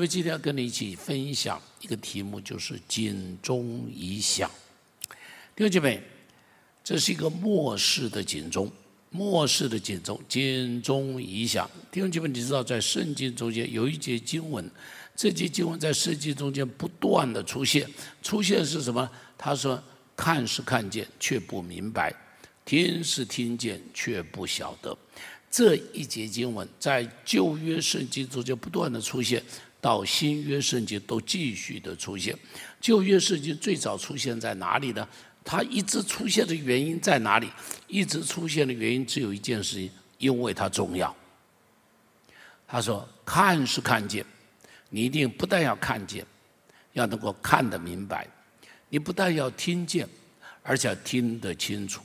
们今天要跟你一起分享一个题目，就是警钟已响。弟兄姐妹，这是一个末世的警钟，末世的警钟，警钟已响。弟兄姐妹，你知道在圣经中间有一节经文，这节经文在圣经中间不断的出现，出现是什么？他说：“看是看见，却不明白；听是听见，却不晓得。”这一节经文在旧约圣经中间不断的出现，到新约圣经都继续的出现。旧约圣经最早出现在哪里呢？它一直出现的原因在哪里？一直出现的原因只有一件事情，因为它重要。他说：“看是看见，你一定不但要看见，要能够看得明白；你不但要听见，而且要听得清楚。”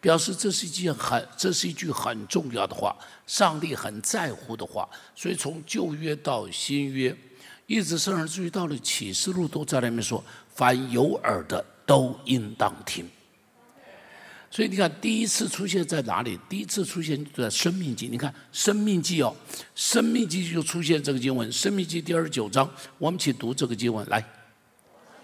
表示这是一件很，这是一句很重要的话，上帝很在乎的话。所以从旧约到新约，一直甚至于到了启示录，都在那边说：“凡有耳的都应当听。”所以你看，第一次出现在哪里？第一次出现在《生命记》。你看《生命记》哦，《生命记》就出现这个经文，《生命记》第二十九章，我们去读这个经文来。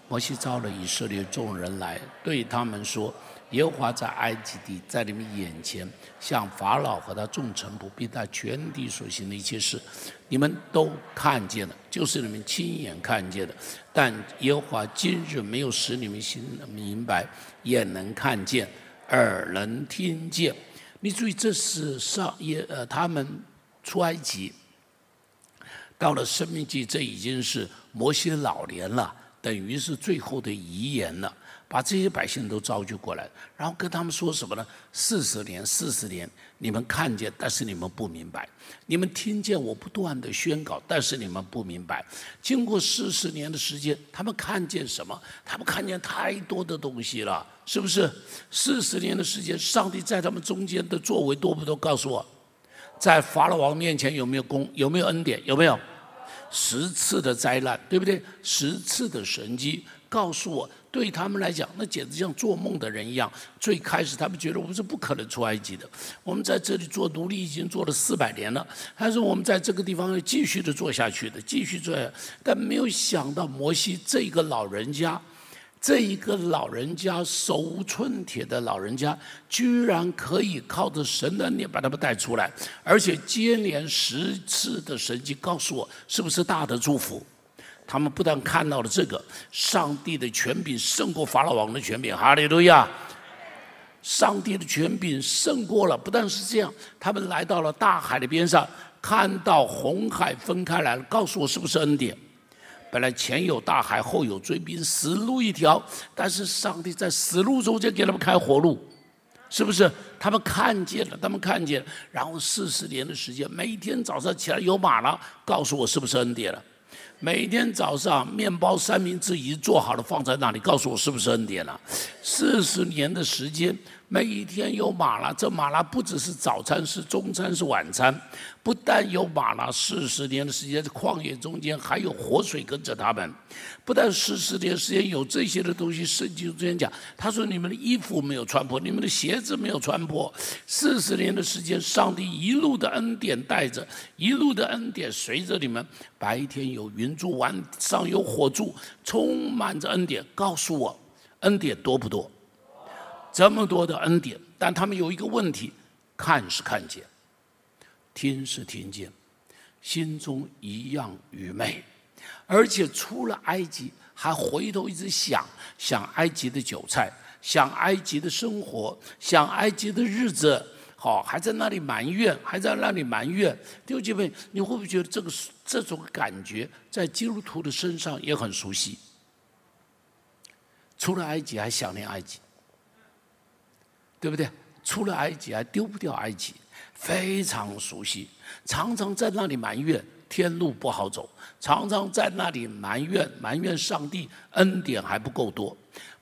摩西召了以色列众人来，对他们说。耶和华在埃及地，在你们眼前，向法老和他众臣仆，并他全地所行的一切事，你们都看见了，就是你们亲眼看见的。但耶和华今日没有使你们心明白，眼能看见，耳能听见。你注意，这是上耶呃，他们出埃及，到了生命记，这已经是摩西老年了，等于是最后的遗言了。把这些百姓都召集过来，然后跟他们说什么呢？四十年，四十年，你们看见，但是你们不明白；你们听见我不断的宣告，但是你们不明白。经过四十年的时间，他们看见什么？他们看见太多的东西了，是不是？四十年的时间，上帝在他们中间的作为多不多？告诉我，在法老王面前有没有功？有没有恩典？有没有十次的灾难？对不对？十次的神迹，告诉我。对他们来讲，那简直像做梦的人一样。最开始，他们觉得我们是不可能出埃及的。我们在这里做奴隶已经做了四百年了，还是我们在这个地方要继续的做下去的，继续做。但没有想到，摩西这个老人家，这一个老人家手无寸铁的老人家，居然可以靠着神的力把他们带出来，而且接连十次的神迹，告诉我是不是大的祝福？他们不但看到了这个，上帝的权柄胜过法老王的权柄，哈利路亚！上帝的权柄胜过了，不但是这样，他们来到了大海的边上，看到红海分开来了，告诉我是不是恩典？本来前有大海，后有追兵，死路一条，但是上帝在死路中间给他们开活路，是不是？他们看见了，他们看见，然后四十年的时间，每天早上起来有马了，告诉我是不是恩典了？每天早上，面包三明治已经做好了，放在那里，告诉我是不是恩典了？四十年的时间。每一天有马拉，这马拉不只是早餐，是中餐，是晚餐。不但有马拉，四十年的时间，在旷野中间还有活水跟着他们。不但四十年时间有这些的东西，圣经中间讲，他说你们的衣服没有穿破，你们的鞋子没有穿破。四十年的时间，上帝一路的恩典带着，一路的恩典随着你们。白天有云柱，晚上有火柱，充满着恩典。告诉我，恩典多不多？这么多的恩典，但他们有一个问题：看是看见，听是听见，心中一样愚昧，而且出了埃及还回头一直想想埃及的韭菜，想埃及的生活，想埃及的日子，好还在那里埋怨，还在那里埋怨。弟兄姐妹，你会不会觉得这个这种感觉在基督徒的身上也很熟悉？出了埃及还想念埃及？对不对？出了埃及还丢不掉埃及，非常熟悉。常常在那里埋怨天路不好走，常常在那里埋怨埋怨上帝恩典还不够多。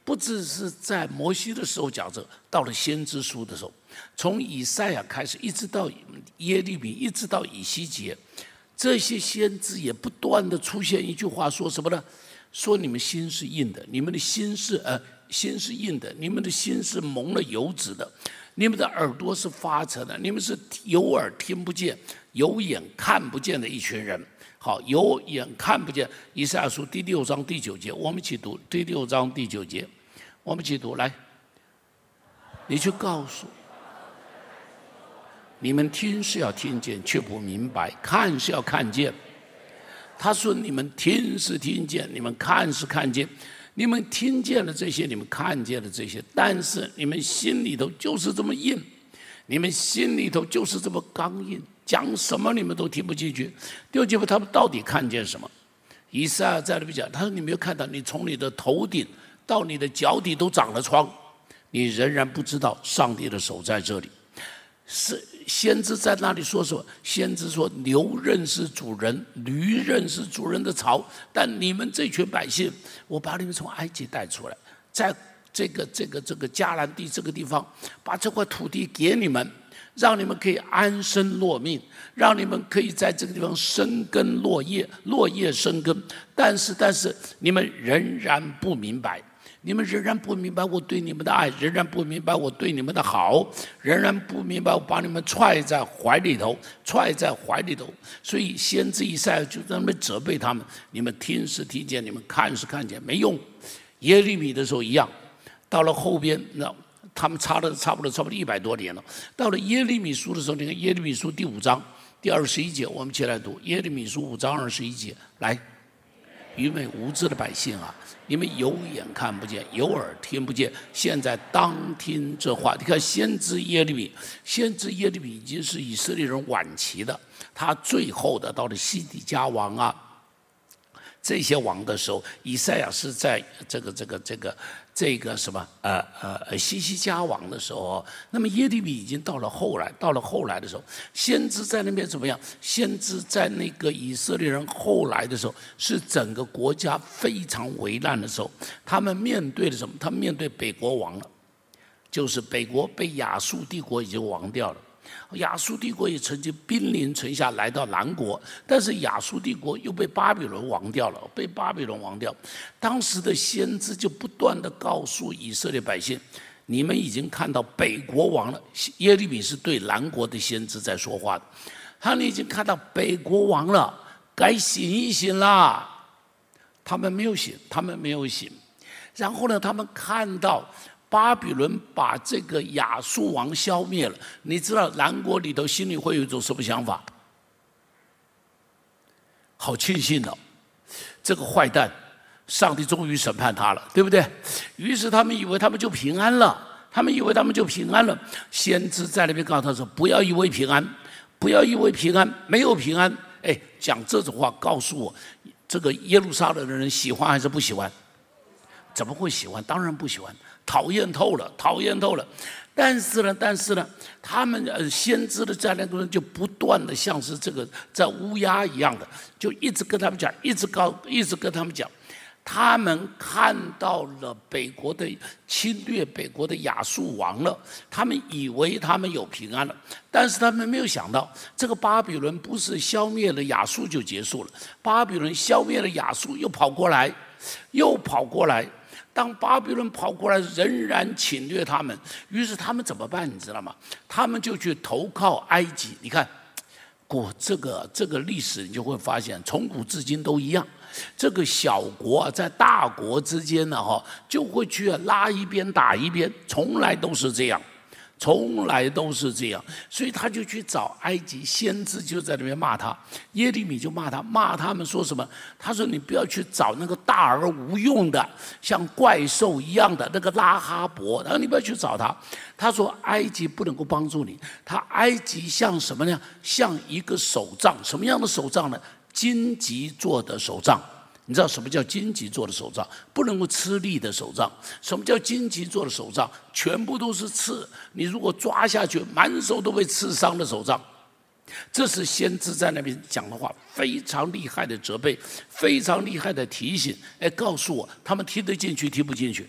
不只是在摩西的时候讲着，到了先知书的时候，从以赛亚开始，一直到耶利米，一直到以西结，这些先知也不断的出现一句话，说什么呢？说你们心是硬的，你们的心是呃。心是硬的，你们的心是蒙了油脂的，你们的耳朵是发沉的，你们是有耳听不见，有眼看不见的一群人。好，有眼看不见。以赛亚书第六章第九节，我们一起读第六章第九节，我们一起读来。你去告诉，你们听是要听见，却不明白；看是要看见。他说：你们听是听见，你们看是看见。你们听见了这些，你们看见了这些，但是你们心里头就是这么硬，你们心里头就是这么刚硬，讲什么你们都听不进去。第二节他们到底看见什么？以赛亚在那边讲，他说：“你没有看到，你从你的头顶到你的脚底都长了疮，你仍然不知道上帝的手在这里。”是先知在那里说什么？先知说：“牛认识主人，驴认识主人的槽。但你们这群百姓，我把你们从埃及带出来，在这个这个这个迦南地这个地方，把这块土地给你们，让你们可以安身落命，让你们可以在这个地方生根落叶，落叶生根。但是，但是你们仍然不明白。”你们仍然不明白我对你们的爱，仍然不明白我对你们的好，仍然不明白我把你们踹在怀里头，踹在怀里头。所以先知以赛就在那边责备他们：你们听是听见，你们看是看见，没用。耶利米的时候一样，到了后边，那他们差了差不多差不多一百多年了。到了耶利米书的时候，你看耶利米书第五章第二十一节，我们起来读耶利米书五章二十一节，来。愚昧无知的百姓啊，你们有眼看不见，有耳听不见。现在当听这话。你看，先知耶利米，先知耶利米已经是以色列人晚期的，他最后的到了西底家王啊。这些王的时候，以赛亚是在这个这个这个这个什么呃呃呃西西家王的时候，那么耶利米已经到了后来，到了后来的时候，先知在那边怎么样？先知在那个以色列人后来的时候，是整个国家非常危难的时候，他们面对的什么？他们面对北国王了，就是北国被亚述帝国已经亡掉了。亚述帝国也曾经兵临城下来到南国，但是亚述帝国又被巴比伦亡掉了，被巴比伦亡掉。当时的先知就不断的告诉以色列百姓：“你们已经看到北国亡了。”耶利米是对南国的先知在说话的，他你已经看到北国亡了，该醒一醒啦。他们没有醒，他们没有醒。然后呢，他们看到。巴比伦把这个亚述王消灭了，你知道南国里头心里会有一种什么想法？好庆幸哦，这个坏蛋，上帝终于审判他了，对不对？于是他们以为他们就平安了，他们以为他们就平安了。先知在那边告诉他说：“不要以为平安，不要以为平安，没有平安。”哎，讲这种话告诉我，这个耶路撒冷的人喜欢还是不喜欢？怎么会喜欢？当然不喜欢。讨厌透了，讨厌透了。但是呢，但是呢，他们呃，先知的在那个人就不断的像是这个在乌鸦一样的，就一直跟他们讲，一直告，一直跟他们讲，他们看到了北国的侵略，北国的亚述亡了，他们以为他们有平安了，但是他们没有想到，这个巴比伦不是消灭了亚述就结束了，巴比伦消灭了亚述，又跑过来，又跑过来。当巴比伦跑过来，仍然侵略他们，于是他们怎么办？你知道吗？他们就去投靠埃及。你看，过这个这个历史，你就会发现，从古至今都一样。这个小国啊在大国之间呢，哈，就会去拉一边打一边，从来都是这样。从来都是这样，所以他就去找埃及先知，就在那边骂他。耶利米就骂他，骂他们说什么？他说：“你不要去找那个大而无用的，像怪兽一样的那个拉哈伯。然后你不要去找他。”他说：“埃及不能够帮助你。他埃及像什么呢？像一个手杖。什么样的手杖呢？荆棘做的手杖。”你知道什么叫荆棘做的手杖？不能够吃力的手杖。什么叫荆棘做的手杖？全部都是刺，你如果抓下去，满手都被刺伤的手杖。这是先知在那边讲的话，非常厉害的责备，非常厉害的提醒。哎，告诉我，他们听得进去，听不进去？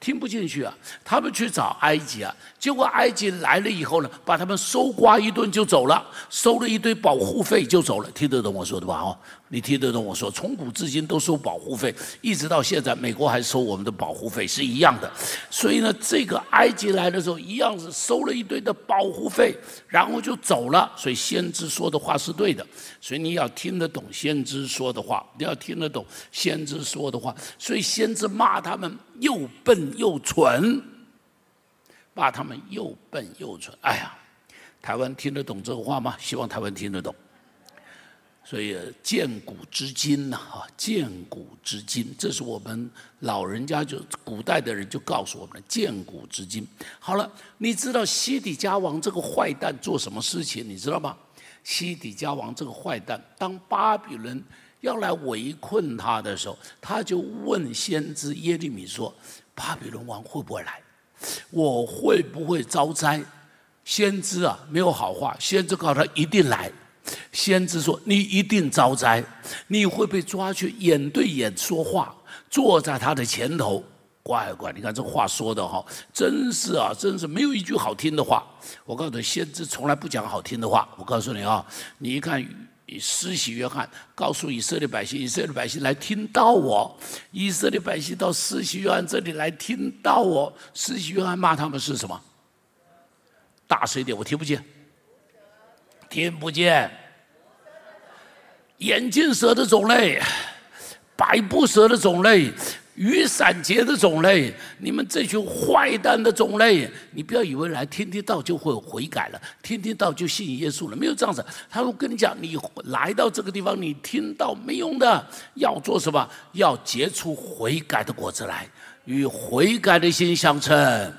听不进去啊！他们去找埃及啊，结果埃及来了以后呢，把他们搜刮一顿就走了，收了一堆保护费就走了。听得懂我说的吧？哦。你听得懂我说？从古至今都收保护费，一直到现在，美国还收我们的保护费是一样的。所以呢，这个埃及来的时候，一样是收了一堆的保护费，然后就走了。所以先知说的话是对的，所以你要听得懂先知说的话，你要听得懂先知说的话。所以先知骂他们又笨又蠢，骂他们又笨又蠢。哎呀，台湾听得懂这个话吗？希望台湾听得懂。所以见古知今呐，哈，见古知今，这是我们老人家就古代的人就告诉我们见古知今。好了，你知道西底家王这个坏蛋做什么事情？你知道吗？西底家王这个坏蛋，当巴比伦要来围困他的时候，他就问先知耶利米说：“巴比伦王会不会来？我会不会遭灾？”先知啊，没有好话，先知告诉他一定来。先知说：“你一定遭灾，你会被抓去眼对眼说话，坐在他的前头。乖乖，你看这话说的哈，真是啊，真是没有一句好听的话。我告诉你，先知从来不讲好听的话。我告诉你啊，你一看施洗约翰告诉以色列百姓，以色列百姓来听到我，以色列百姓到施洗约翰这里来听到我，施洗约翰骂他们是什么？大声一点，我听不见。”听不见，眼镜蛇的种类，百步蛇的种类，雨伞节的种类，你们这群坏蛋的种类，你不要以为来听听到就会悔改了，听听到就信耶稣了，没有这样子。他会跟你讲，你来到这个地方，你听到没用的，要做什么？要结出悔改的果子来，与悔改的心相称。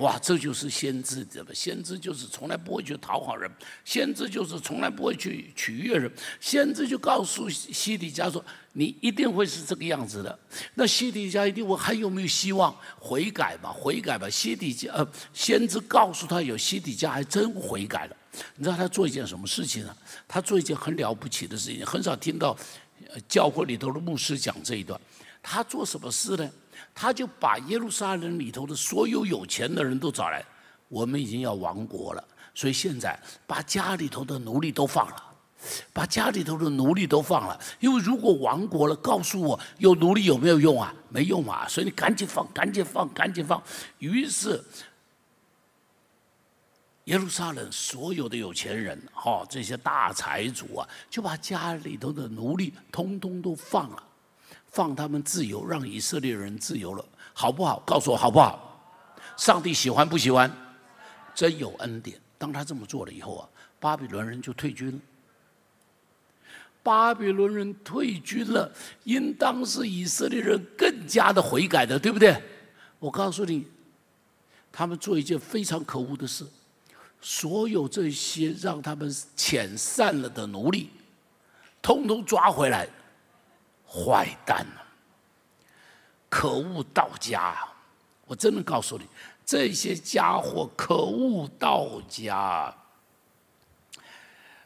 哇，这就是先知，对吧？先知就是从来不会去讨好人，先知就是从来不会去取悦人，先知就告诉西底家说：“你一定会是这个样子的。”那西底家一定问：“还有没有希望悔改吧？悔改吧？”西底家呃，先知告诉他有，西底家还真悔改了。你知道他做一件什么事情呢？他做一件很了不起的事情，很少听到教会里头的牧师讲这一段。他做什么事呢？他就把耶路撒冷里头的所有有钱的人都找来，我们已经要亡国了，所以现在把家里头的奴隶都放了，把家里头的奴隶都放了，因为如果亡国了，告诉我有奴隶有没有用啊？没用啊，所以你赶紧放，赶紧放，赶紧放。于是耶路撒冷所有的有钱人，哈，这些大财主啊，就把家里头的奴隶通通都放了。放他们自由，让以色列人自由了，好不好？告诉我好不好？上帝喜欢不喜欢？真有恩典。当他这么做了以后啊，巴比伦人就退军了。巴比伦人退军了，应当是以色列人更加的悔改的，对不对？我告诉你，他们做一件非常可恶的事：所有这些让他们遣散了的奴隶，通通抓回来。坏蛋啊！可恶到家！我真的告诉你，这些家伙可恶到家，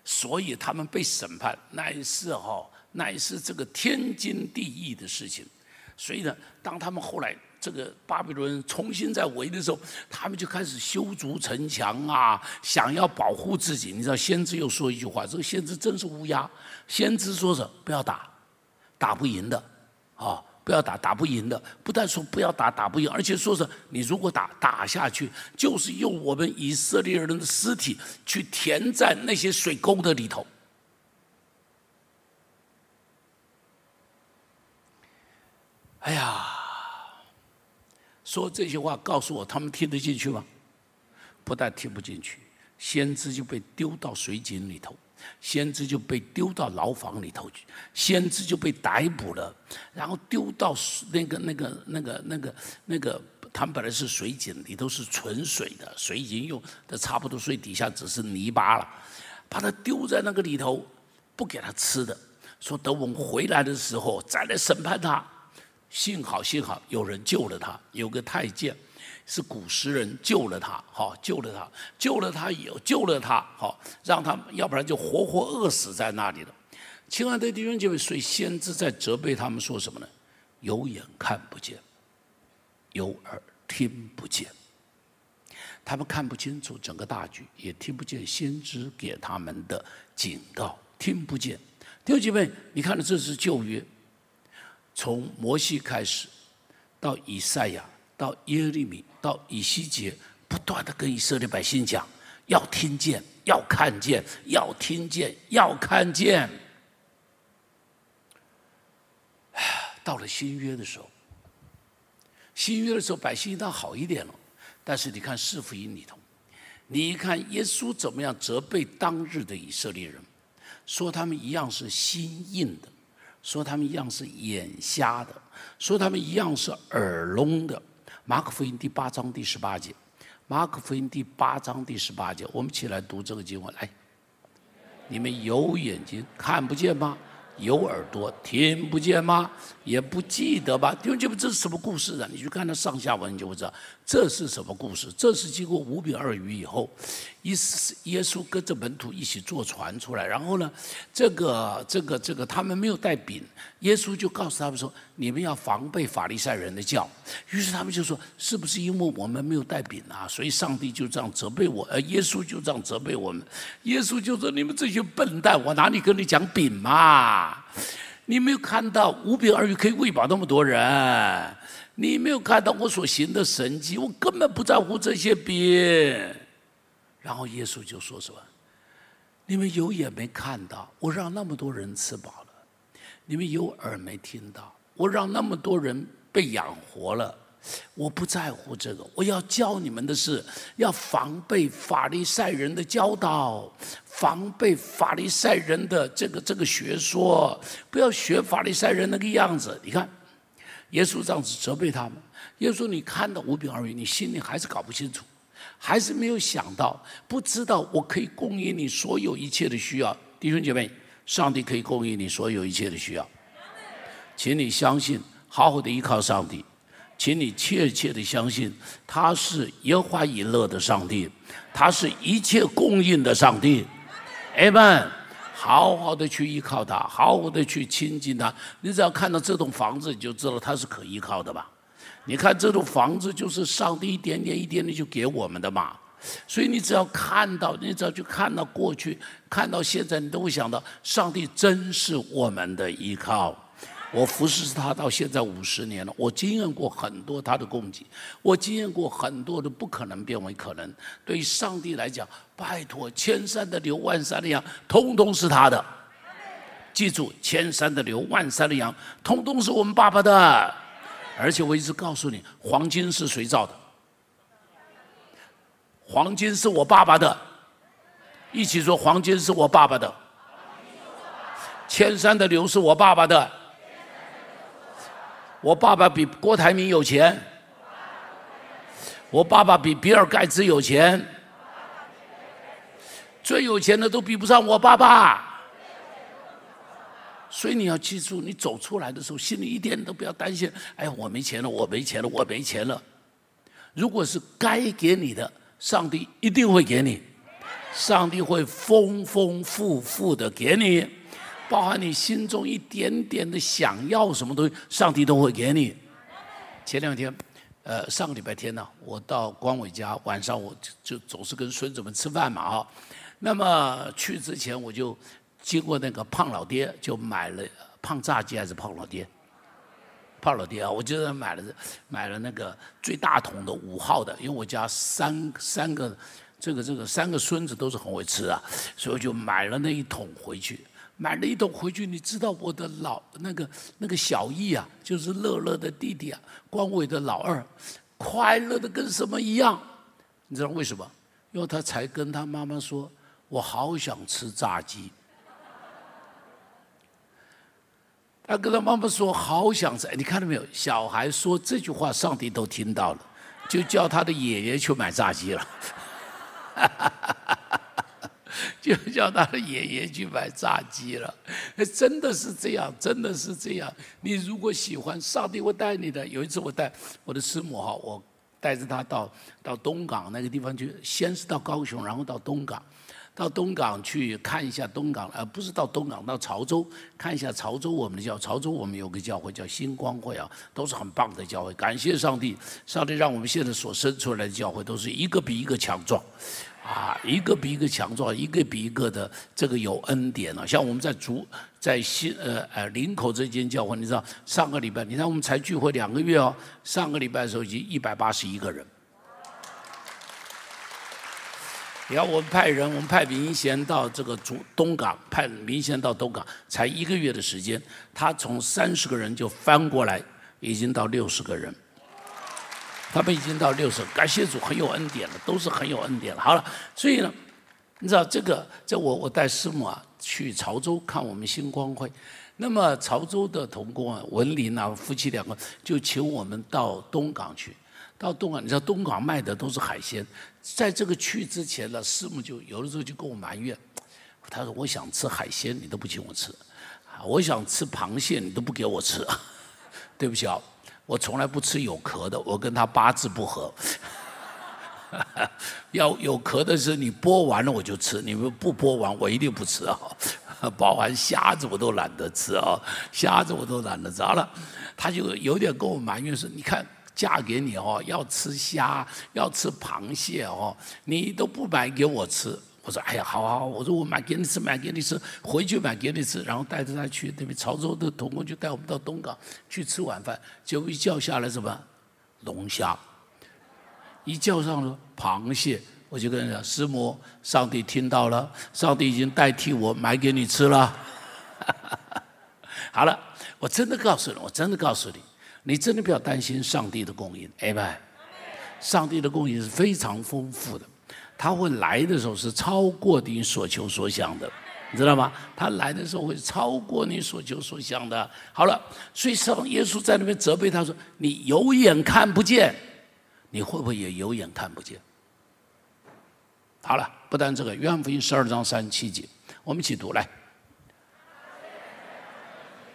所以他们被审判，乃是哈，乃是这个天经地义的事情。所以呢，当他们后来这个巴比伦重新在围的时候，他们就开始修筑城墙啊，想要保护自己。你知道，先知又说一句话，这个先知真是乌鸦。先知说着不要打。打不赢的，啊，不要打，打不赢的。不但说不要打，打不赢，而且说是你如果打打下去，就是用我们以色列人的尸体去填在那些水沟的里头。哎呀，说这些话告诉我，他们听得进去吗？不但听不进去，先知就被丢到水井里头。先知就被丢到牢房里头去，先知就被逮捕了，然后丢到那个、那个、那个、那个、那个，他们本来是水井，里头是纯水的，水已经用的差不多，所以底下只是泥巴了，把他丢在那个里头，不给他吃的，说等我们回来的时候再来审判他。幸好，幸好有人救了他，有个太监。是古时人救了他，好救了他，救了他以后救了他，好让他要不然就活活饿死在那里了。亲爱的弟兄姐妹，所以先知在责备他们说什么呢？有眼看不见，有耳听不见，他们看不清楚整个大局，也听不见先知给他们的警告，听不见，弟兄姐妹，你看的这是旧约，从摩西开始，到以赛亚，到耶利米，到以西结，不断的跟以色列百姓讲，要听见，要看见，要听见，要看见。到了新约的时候，新约的时候，百姓倒好一点了。但是你看四福音里头，你一看耶稣怎么样责备当日的以色列人，说他们一样是心硬的，说他们一样是眼瞎的，说他们一样是耳聋的。马可福音第八章第十八节，马可福音第八章第十八节，我们一起来读这个经文来。你们有眼睛看不见吗？有耳朵听不见吗？也不记得吧？弟兄姐妹，这是什么故事啊？你去看它上下文，你就会知道这是什么故事。这是经过五饼二鱼以后，耶稣耶稣跟着门徒一起坐船出来，然后呢，这个这个这个他们没有带饼，耶稣就告诉他们说：“你们要防备法利赛人的教。”于是他们就说：“是不是因为我们没有带饼啊？所以上帝就这样责备我？”呃耶稣就这样责备我们。耶稣就说：“你们这些笨蛋，我哪里跟你讲饼嘛？”你没有看到五饼二鱼可以喂饱那么多人？你没有看到我所行的神迹？我根本不在乎这些饼。然后耶稣就说什么：“你们有眼没看到，我让那么多人吃饱了；你们有耳没听到，我让那么多人被养活了。我不在乎这个，我要教你们的是要防备法利赛人的教导。”防备法利赛人的这个这个学说，不要学法利赛人那个样子。你看，耶稣这样子责备他们。耶稣，你看到五饼二鱼，你心里还是搞不清楚，还是没有想到，不知道我可以供应你所有一切的需要。弟兄姐妹，上帝可以供应你所有一切的需要，请你相信，好好的依靠上帝，请你切切的相信，他是耶和华以乐的上帝，他是一切供应的上帝。哎们，好好的去依靠他，好好的去亲近他。你只要看到这栋房子，你就知道他是可依靠的吧？你看这栋房子就是上帝一点点、一点点就给我们的嘛。所以你只要看到，你只要去看到过去，看到现在，你都会想到，上帝真是我们的依靠。我服侍他到现在五十年了，我经验过很多他的供给，我经验过很多的不可能变为可能。对于上帝来讲，拜托，千山的牛，万山的羊，通通是他的。记住，千山的牛，万山的羊，通通是我们爸爸的。而且我一直告诉你，黄金是谁造的？黄金是我爸爸的。一起说，黄金是我爸爸的。千山的牛是我爸爸的。我爸爸比郭台铭有钱，我爸爸比比尔盖茨有钱，最有钱的都比不上我爸爸。所以你要记住，你走出来的时候，心里一点都不要担心。哎，我没钱了，我没钱了，我没钱了。如果是该给你的，上帝一定会给你，上帝会丰丰富富的给你。包含你心中一点点的想要什么东西，上帝都会给你。前两天，呃，上个礼拜天呢，我到光伟家，晚上我就就总是跟孙子们吃饭嘛啊。那么去之前，我就经过那个胖老爹，就买了胖炸鸡还是胖老爹？胖老爹啊，我就买了买了那个最大桶的五号的，因为我家三三个这个这个三个孙子都是很会吃啊，所以我就买了那一桶回去。买了一桶回去，你知道我的老那个那个小易啊，就是乐乐的弟弟啊，光伟的老二，快乐的跟什么一样？你知道为什么？因为他才跟他妈妈说：“我好想吃炸鸡。”他跟他妈妈说：“好想吃。”你看到没有？小孩说这句话，上帝都听到了，就叫他的爷爷去买炸鸡了。就叫他的爷爷去买炸鸡了，真的是这样，真的是这样。你如果喜欢，上帝会带你的。有一次我带我的师母哈，我带着他到到东港那个地方去，先是到高雄，然后到东港，到东港去看一下东港，而不是到东港到潮州看一下潮州我们的教，潮州我们有个教会叫星光会啊，都是很棒的教会。感谢上帝，上帝让我们现在所生出来的教会都是一个比一个强壮。啊，一个比一个强壮，一个比一个的这个有恩典了。像我们在竹在新呃呃林口这间教会，你知道上个礼拜，你看我们才聚会两个月哦，上个礼拜的时候已经一百八十一个人。你看我们派人，我们派明贤到这个竹东港，派明贤到东港，才一个月的时间，他从三十个人就翻过来，已经到六十个人。他们已经到六十，感谢主很有恩典了，都是很有恩典了。好了，所以呢，你知道这个，这我我带师母啊去潮州看我们星光会，那么潮州的童工啊文林啊夫妻两个就请我们到东港去，到东港，你知道东港卖的都是海鲜，在这个去之前呢，师母就有的时候就跟我埋怨，他说我想吃海鲜，你都不请我吃，我想吃螃蟹，你都不给我吃，对不起啊。我从来不吃有壳的，我跟他八字不合。要有壳的是你剥完了我就吃，你们不剥完我一定不吃啊！包含虾子我都懒得吃啊，虾子我都懒得吃。好了，他就有点跟我埋怨说：“你看嫁给你哦，要吃虾，要吃螃蟹哦，你都不买给我吃。”我说：“哎呀，好好，我说我买给你吃，买给你吃，回去买给你吃，然后带着他去那边潮州的同工就带我们到东港去吃晚饭，结果一叫下来什么龙虾，一叫上了螃蟹，我就跟人讲师母，上帝听到了，上帝已经代替我买给你吃了。好了，我真的告诉你，我真的告诉你，你真的不要担心上帝的供应，哎拜，上帝的供应是非常丰富的。”他会来的时候是超过你所求所想的，你知道吗？他来的时候会超过你所求所想的。好了，所以上耶稣在那边责备他说：“你有眼看不见，你会不会也有眼看不见？”好了，不但这个，约翰福音十二章三七节，我们一起读来。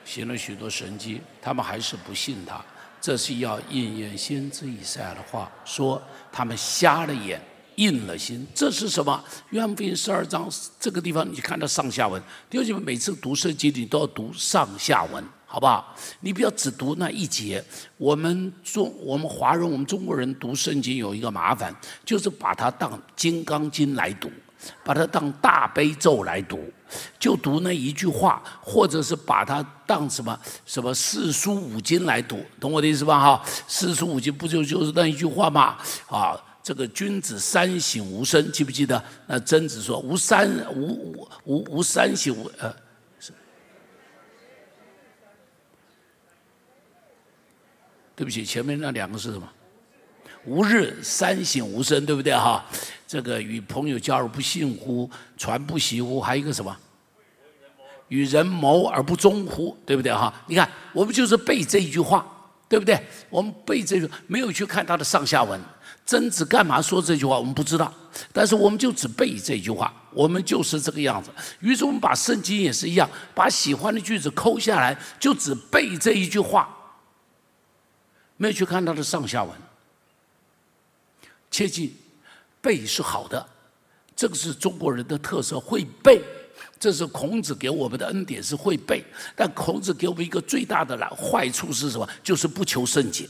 行了许多神迹，他们还是不信他。这是要应验先知以赛亚的话，说他们瞎了眼。印了心，这是什么？约翰福音十二章这个地方，你看到上下文。弟兄姐妹，每次读圣经，你都要读上下文，好不好？你不要只读那一节。我们中，我们华人，我们中国人读圣经有一个麻烦，就是把它当《金刚经》来读，把它当大悲咒来读，就读那一句话，或者是把它当什么什么四书五经来读，懂我的意思吧？哈，四书五经不就就是那一句话吗？啊。这个君子三省吾身，记不记得？那曾子说：“吾三无无无无三省吾呃，对不起，前面那两个是什么？吾日三省吾身，对不对哈？这个与朋友交而不信乎？传不习乎？还有一个什么？与人谋而不忠乎？对不对哈？你看，我们就是背这一句话，对不对？我们背这句，没有去看他的上下文。”曾子干嘛说这句话？我们不知道，但是我们就只背这句话，我们就是这个样子。于是我们把圣经也是一样，把喜欢的句子抠下来，就只背这一句话，没有去看它的上下文。切记，背是好的，这个是中国人的特色，会背。这是孔子给我们的恩典，是会背。但孔子给我们一个最大的坏处是什么？就是不求甚解。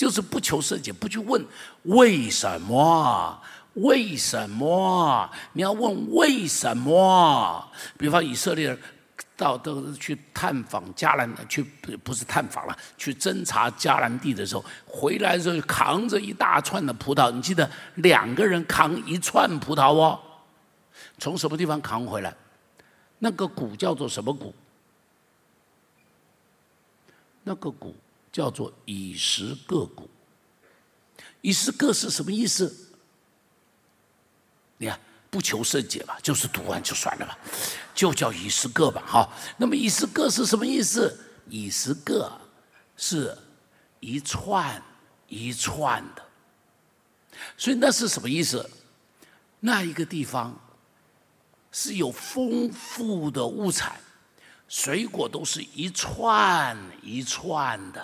就是不求甚解，不去问为什么？为什么？你要问为什么？比方以色列人到都去探访迦南，去不是探访了，去侦查迦南地的时候，回来的时候扛着一大串的葡萄。你记得两个人扛一串葡萄哦？从什么地方扛回来？那个谷叫做什么谷？那个谷。叫做以食各谷，以食各是什么意思？你看，不求甚解吧，就是读完就算了吧，就叫以食各吧，哈。那么以食各是什么意思？以食各是一串一串的，所以那是什么意思？那一个地方是有丰富的物产，水果都是一串一串的。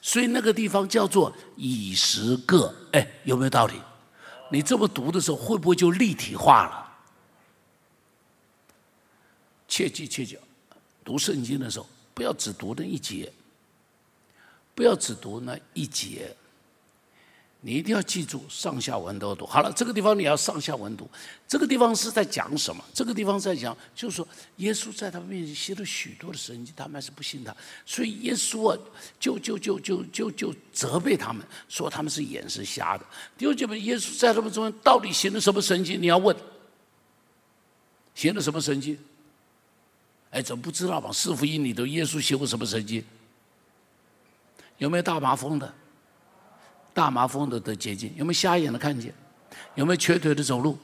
所以那个地方叫做以十个，哎，有没有道理？你这么读的时候，会不会就立体化了？切记切记，读圣经的时候，不要只读那一节，不要只读那一节，你一定要记住上下文都读。好了，这个地方你要上下文读。这个地方是在讲什么？这个地方在讲，就是说耶稣在他们面前写了许多的神迹，他们还是不信他。所以耶稣啊，就就就就就就责备他们，说他们是眼是瞎的。第二节耶稣在他们中间到底行了什么神迹？你要问，行了什么神迹？哎，怎么不知道嘛？四福音里头耶稣行过什么神迹？有没有大麻风的？大麻风的得洁净，有没有瞎眼的看见？有没有瘸腿的走路？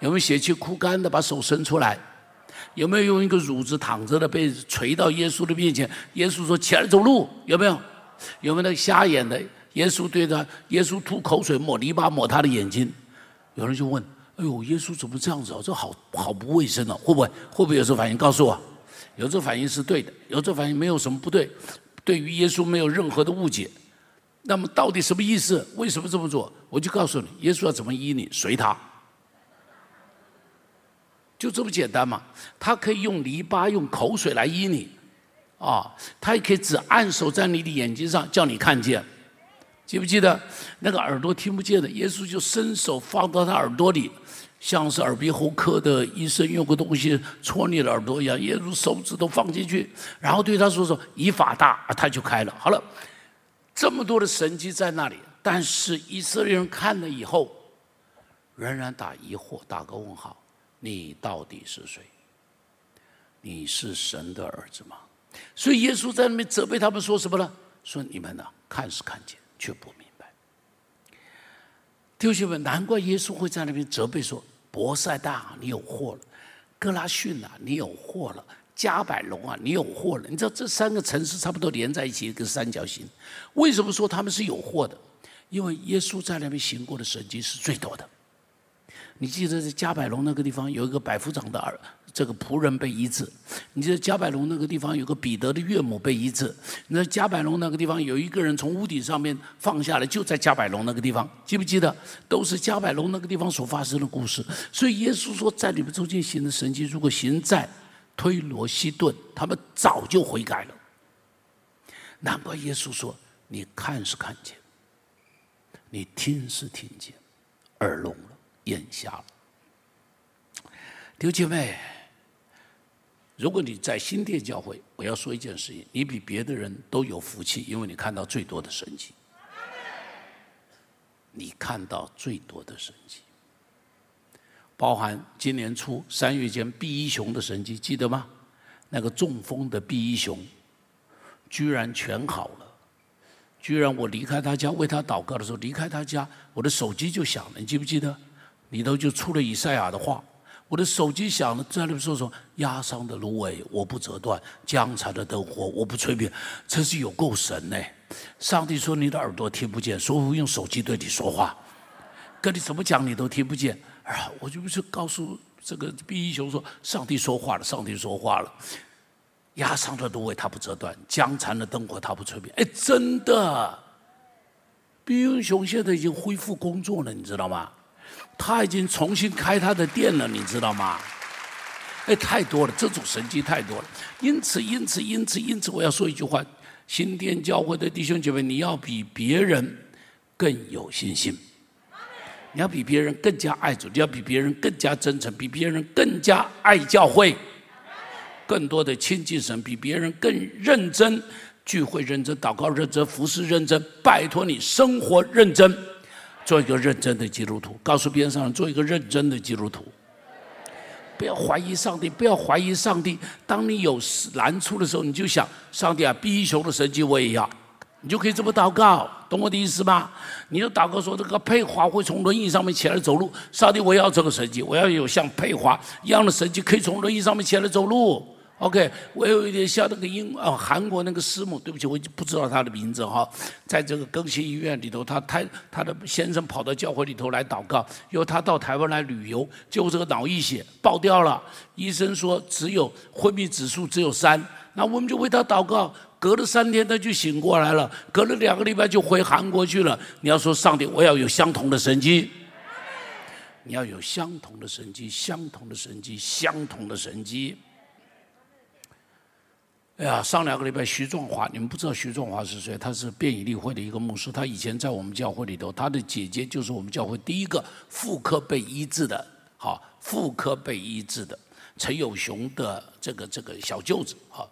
有没有血气枯干的把手伸出来？有没有用一个褥子躺着的被垂到耶稣的面前？耶稣说起来走路，有没有？有没有那个瞎眼的？耶稣对他，耶稣吐口水抹泥巴抹他的眼睛。有人就问：哎呦，耶稣怎么这样子啊？这好好不卫生啊！会不会？会不会有这反应？告诉我，有这反应是对的，有这反应没有什么不对。对于耶稣没有任何的误解。那么到底什么意思？为什么这么做？我就告诉你，耶稣要怎么医你，随他，就这么简单嘛。他可以用泥巴、用口水来医你，啊，他也可以只按手在你的眼睛上，叫你看见。记不记得那个耳朵听不见的，耶稣就伸手放到他耳朵里，像是耳鼻喉科的医生用个东西戳你的耳朵一样，耶稣手指头放进去，然后对他说说以法大，他就开了。好了。这么多的神迹在那里，但是以色列人看了以后，仍然打疑惑，打个问号：你到底是谁？你是神的儿子吗？所以耶稣在那边责备他们说什么呢？说你们呢，看是看见，却不明白。弟兄们，难怪耶稣会在那边责备说：博塞大，你有祸了；哥拉逊啊，你有祸了。加百隆啊，你有货了！你知道这三个城市差不多连在一起一个三角形，为什么说他们是有货的？因为耶稣在那边行过的神迹是最多的。你记得在加百隆那个地方有一个百夫长的儿，这个仆人被医治；你记得加百隆那个地方有个彼得的岳母被医治；你在加百隆那个地方有一个人从屋顶上面放下来，就在加百隆那个地方，记不记得？都是加百隆那个地方所发生的故事。所以耶稣说，在你们中间行的神迹，如果行在。推罗西顿，他们早就悔改了。难怪耶稣说：“你看是看见，你听是听见，耳聋了，眼瞎了。”弟兄姐妹，如果你在新店教会，我要说一件事情：你比别的人都有福气，因为你看到最多的神迹。你看到最多的神迹。包含今年初三月间毕一雄的神迹，记得吗？那个中风的毕一雄，居然全好了。居然我离开他家为他祷告的时候，离开他家，我的手机就响了。你记不记得？里头就出了以赛亚的话。我的手机响了，在那边说说压伤的芦苇我不折断，江残的灯火我不吹灭。真是有够神呢！上帝说你的耳朵听不见，所以用手机对你说话，跟你怎么讲你都听不见。啊！我就不是告诉这个毕一雄说：“上帝说话了，上帝说话了。压伤的芦苇他不折断，江残的灯火他不吹灭。”哎，真的，毕英雄现在已经恢复工作了，你知道吗？他已经重新开他的店了，你知道吗？哎，太多了，这种神迹太多了。因此，因此，因此，因此，我要说一句话：新店教会的弟兄姐妹，你要比别人更有信心。你要比别人更加爱主，你要比别人更加真诚，比别人更加爱教会，更多的亲近神，比别人更认真聚会认真祷告认真服侍认真，拜托你生活认真，做一个认真的基督徒。告诉边上人，做一个认真的基督徒，不要怀疑上帝，不要怀疑上帝。当你有难处的时候，你就想上帝啊，逼熊的神迹我也要。你就可以这么祷告，懂我的意思吗？你就祷告说，这个佩华会从轮椅上面起来走路。上帝，我要这个神迹，我要有像佩华一样的神迹，可以从轮椅上面起来走路。OK，我有一点像那个英啊，韩国那个师母，对不起，我已经不知道她的名字哈。在这个更新医院里头，他太他的先生跑到教会里头来祷告，因为他到台湾来旅游，结果这个脑溢血爆掉了。医生说只有昏迷指数只有三，那我们就为他祷告。隔了三天他就醒过来了，隔了两个礼拜就回韩国去了。你要说上帝，我要有相同的神迹，你要有相同的神迹，相同的神迹，相同的神迹。哎呀，上两个礼拜，徐壮华，你们不知道徐壮华是谁？他是便以利会的一个牧师，他以前在我们教会里头，他的姐姐就是我们教会第一个妇科被医治的，好，妇科被医治的陈友雄的这个这个小舅子，好，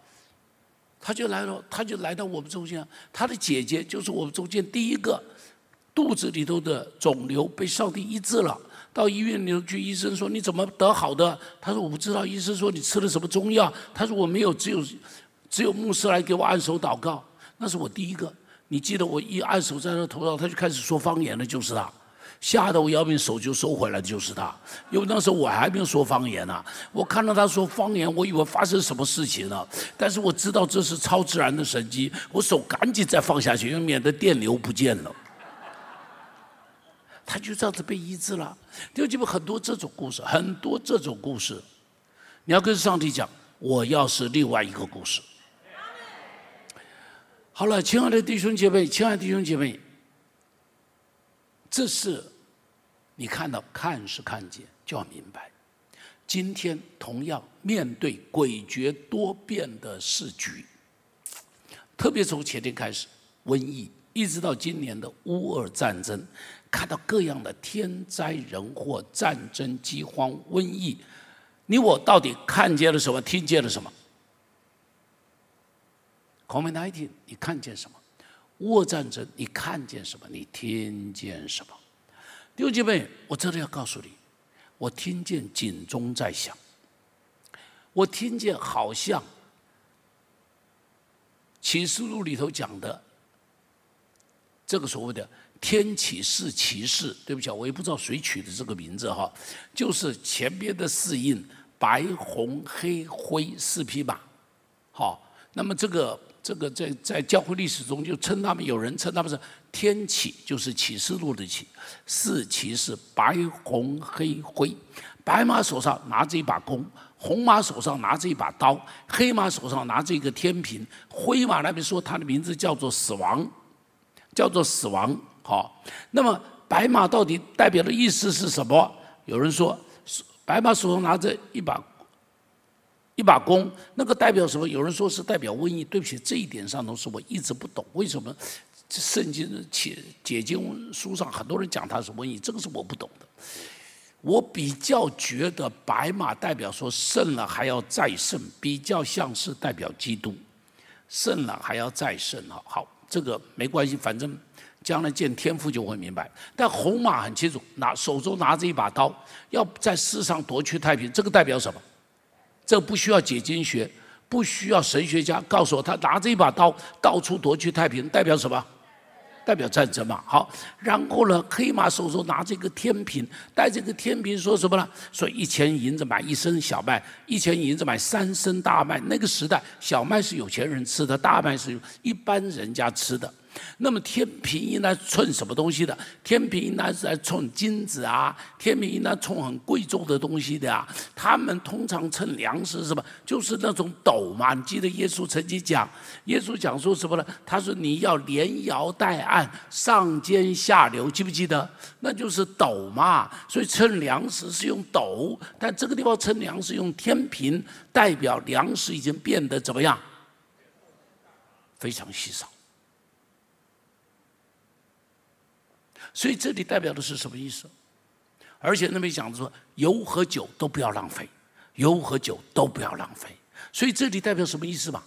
他就来了，他就来到我们中间，他的姐姐就是我们中间第一个肚子里头的肿瘤被上帝医治了。到医院里头去，医生说你怎么得好的？他说我不知道。医生说你吃了什么中药？他说我没有，只有。只有牧师来给我按手祷告，那是我第一个。你记得我一按手在他头上，他就开始说方言了，就是他，吓得我要命，手就收回来就是他。因为那时候我还没有说方言呢，我看到他说方言，我以为发生什么事情了，但是我知道这是超自然的神迹，我手赶紧再放下去，因为免得电流不见了。他就这样子被医治了。就基本很多这种故事，很多这种故事，你要跟上帝讲，我要是另外一个故事。好了，亲爱的弟兄姐妹，亲爱的弟兄姐妹，这是你看到，看是看见，就要明白。今天同样面对诡谲多变的市局，特别从前天开始，瘟疫，一直到今年的乌俄战争，看到各样的天灾人祸、战争、饥荒、瘟疫，你我到底看见了什么？听见了什么？COVID-19，你看见什么？乌俄战争，你看见什么？你听见什么？弟兄姐妹，我这里要告诉你，我听见警钟在响，我听见好像启示录里头讲的这个所谓的天启示骑士，对不起，我也不知道谁取的这个名字哈，就是前边的四印白红黑灰四匹马，好，那么这个。这个在在教会历史中就称他们，有人称他们是天启，就是启示录的启，四骑士白红黑灰，白马手上拿着一把弓，红马手上拿着一把刀，黑马手上拿着一个天平，灰马那边说他的名字叫做死亡，叫做死亡。好，那么白马到底代表的意思是什么？有人说，白马手上拿着一把。一把弓，那个代表什么？有人说是代表瘟疫。对不起，这一点上都是我一直不懂。为什么圣经解解经书上很多人讲它是瘟疫，这个是我不懂的。我比较觉得白马代表说胜了还要再胜，比较像是代表基督，胜了还要再胜。好，好，这个没关系，反正将来见天父就会明白。但红马很清楚，拿手中拿着一把刀，要在世上夺取太平，这个代表什么？这不需要解经学，不需要神学家告诉我，他拿着一把刀到处夺取太平，代表什么？代表战争嘛。好，然后呢，黑马手中拿着一个天平，带这个天平说什么呢？说一钱银子买一升小麦，一钱银子买三升大麦。那个时代，小麦是有钱人吃的，大麦是一般人家吃的。那么天平应该称什么东西的？天平应该是来称金子啊，天平应该称很贵重的东西的啊。他们通常称粮食什么？就是那种斗嘛。你记得耶稣曾经讲，耶稣讲说什么呢？他说你要连摇带按，上尖下流，记不记得？那就是斗嘛。所以称粮食是用斗，但这个地方称粮食用天平，代表粮食已经变得怎么样？非常稀少。所以这里代表的是什么意思？而且那边讲说，油和酒都不要浪费，油和酒都不要浪费。所以这里代表什么意思嘛？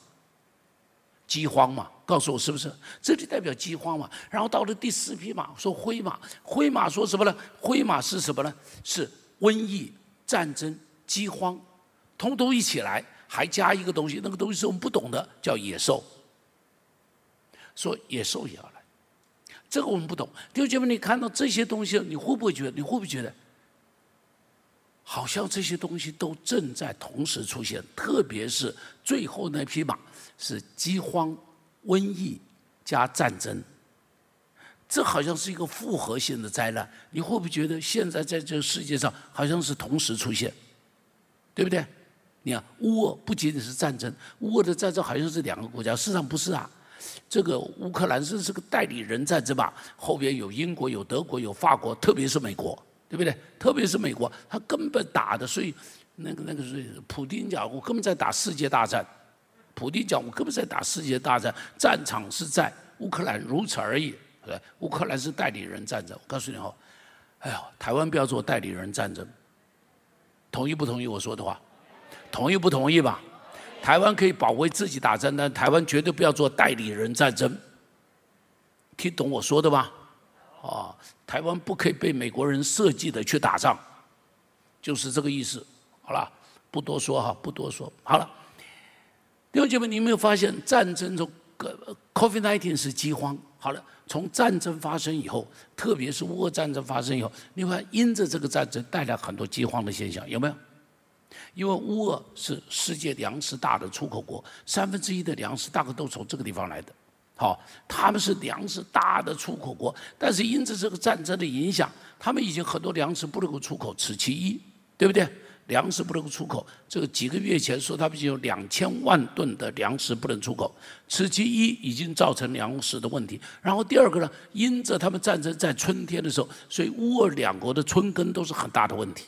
饥荒嘛，告诉我是不是？这里代表饥荒嘛。然后到了第四匹马，说灰马，灰马说什么呢？灰马是什么呢？是瘟疫、战争、饥荒，通通一起来，还加一个东西，那个东西是我们不懂的，叫野兽。说野兽也要来。这个我们不懂，弟兄姐妹，你看到这些东西，你会不会觉得？你会不会觉得，好像这些东西都正在同时出现？特别是最后那匹马是饥荒、瘟疫加战争，这好像是一个复合性的灾难。你会不会觉得现在在这个世界上好像是同时出现？对不对？你看乌俄不仅仅是战争，乌俄的战争好像是两个国家，事实上不是啊。这个乌克兰是是个代理人战争吧？后边有英国、有德国、有法国，特别是美国，对不对？特别是美国，他根本打的，所以那个那个是普京讲，我根本在打世界大战，普京讲我根本在打世界大战，战场是在乌克兰，如此而已。对，乌克兰是代理人战争。我告诉你哦，哎呀，台湾不要做代理人战争，同意不同意我说的话？同意不同意吧？台湾可以保卫自己打仗，但台湾绝对不要做代理人战争。听懂我说的吧？啊，台湾不可以被美国人设计的去打仗，就是这个意思。好了，不多说哈，不多说。好了，弟兄姐妹，你有没有发现战争中，COVID-19 是饥荒？好了，从战争发生以后，特别是乌俄战争发生以后，你看因着这个战争带来很多饥荒的现象，有没有？因为乌俄是世界粮食大的出口国，三分之一的粮食大概都从这个地方来的。好，他们是粮食大的出口国，但是因着这个战争的影响，他们已经很多粮食不能够出口，此其一，对不对？粮食不能够出口，这个几个月前说他们已经有两千万吨的粮食不能出口，此其一已经造成粮食的问题。然后第二个呢，因着他们战争在春天的时候，所以乌俄两国的春耕都是很大的问题。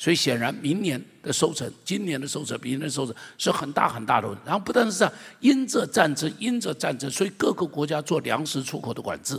所以显然，明年的收成、今年的收成、明年的收成是很大很大的问题。然后不但是这样，因着战争，因着战争，所以各个国家做粮食出口的管制。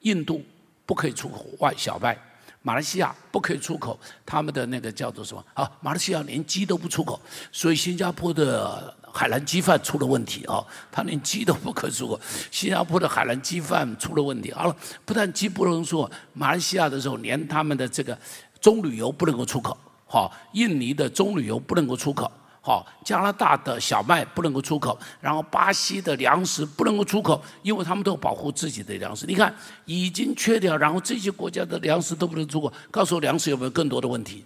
印度不可以出口外小麦，马来西亚不可以出口他们的那个叫做什么？啊，马来西亚连鸡都不出口，所以新加坡的海南鸡饭出了问题啊，他连鸡都不可出口。新加坡的海南鸡饭出了问题。好了，不但鸡不能出，马来西亚的时候连他们的这个。棕榈油不能够出口，好，印尼的棕榈油不能够出口，好，加拿大的小麦不能够出口，然后巴西的粮食不能够出口，因为他们都保护自己的粮食。你看，已经缺掉，然后这些国家的粮食都不能出口，告诉我粮食有没有更多的问题？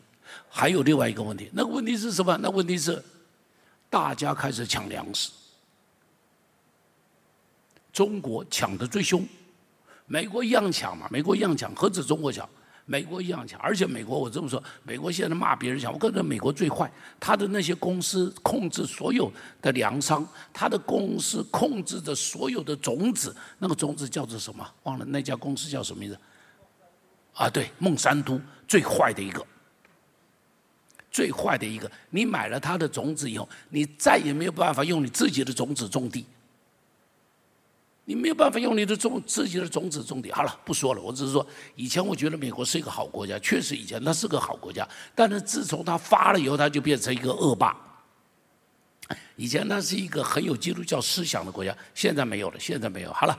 还有另外一个问题，那个问题是什么？那问题是大家开始抢粮食，中国抢的最凶，美国一样抢嘛，美国一样抢，何止中国抢？美国一样强，而且美国我这么说，美国现在骂别人强，我感觉美国最坏。他的那些公司控制所有的粮商，他的公司控制着所有的种子，那个种子叫做什么？忘了那家公司叫什么名字？啊，对，孟山都最坏的一个，最坏的一个。你买了他的种子以后，你再也没有办法用你自己的种子种地。你没有办法用你的种自己的种子种地。好了，不说了。我只是说，以前我觉得美国是一个好国家，确实以前它是个好国家。但是自从它发了以后，它就变成一个恶霸。以前它是一个很有基督教思想的国家，现在没有了，现在没有。好了，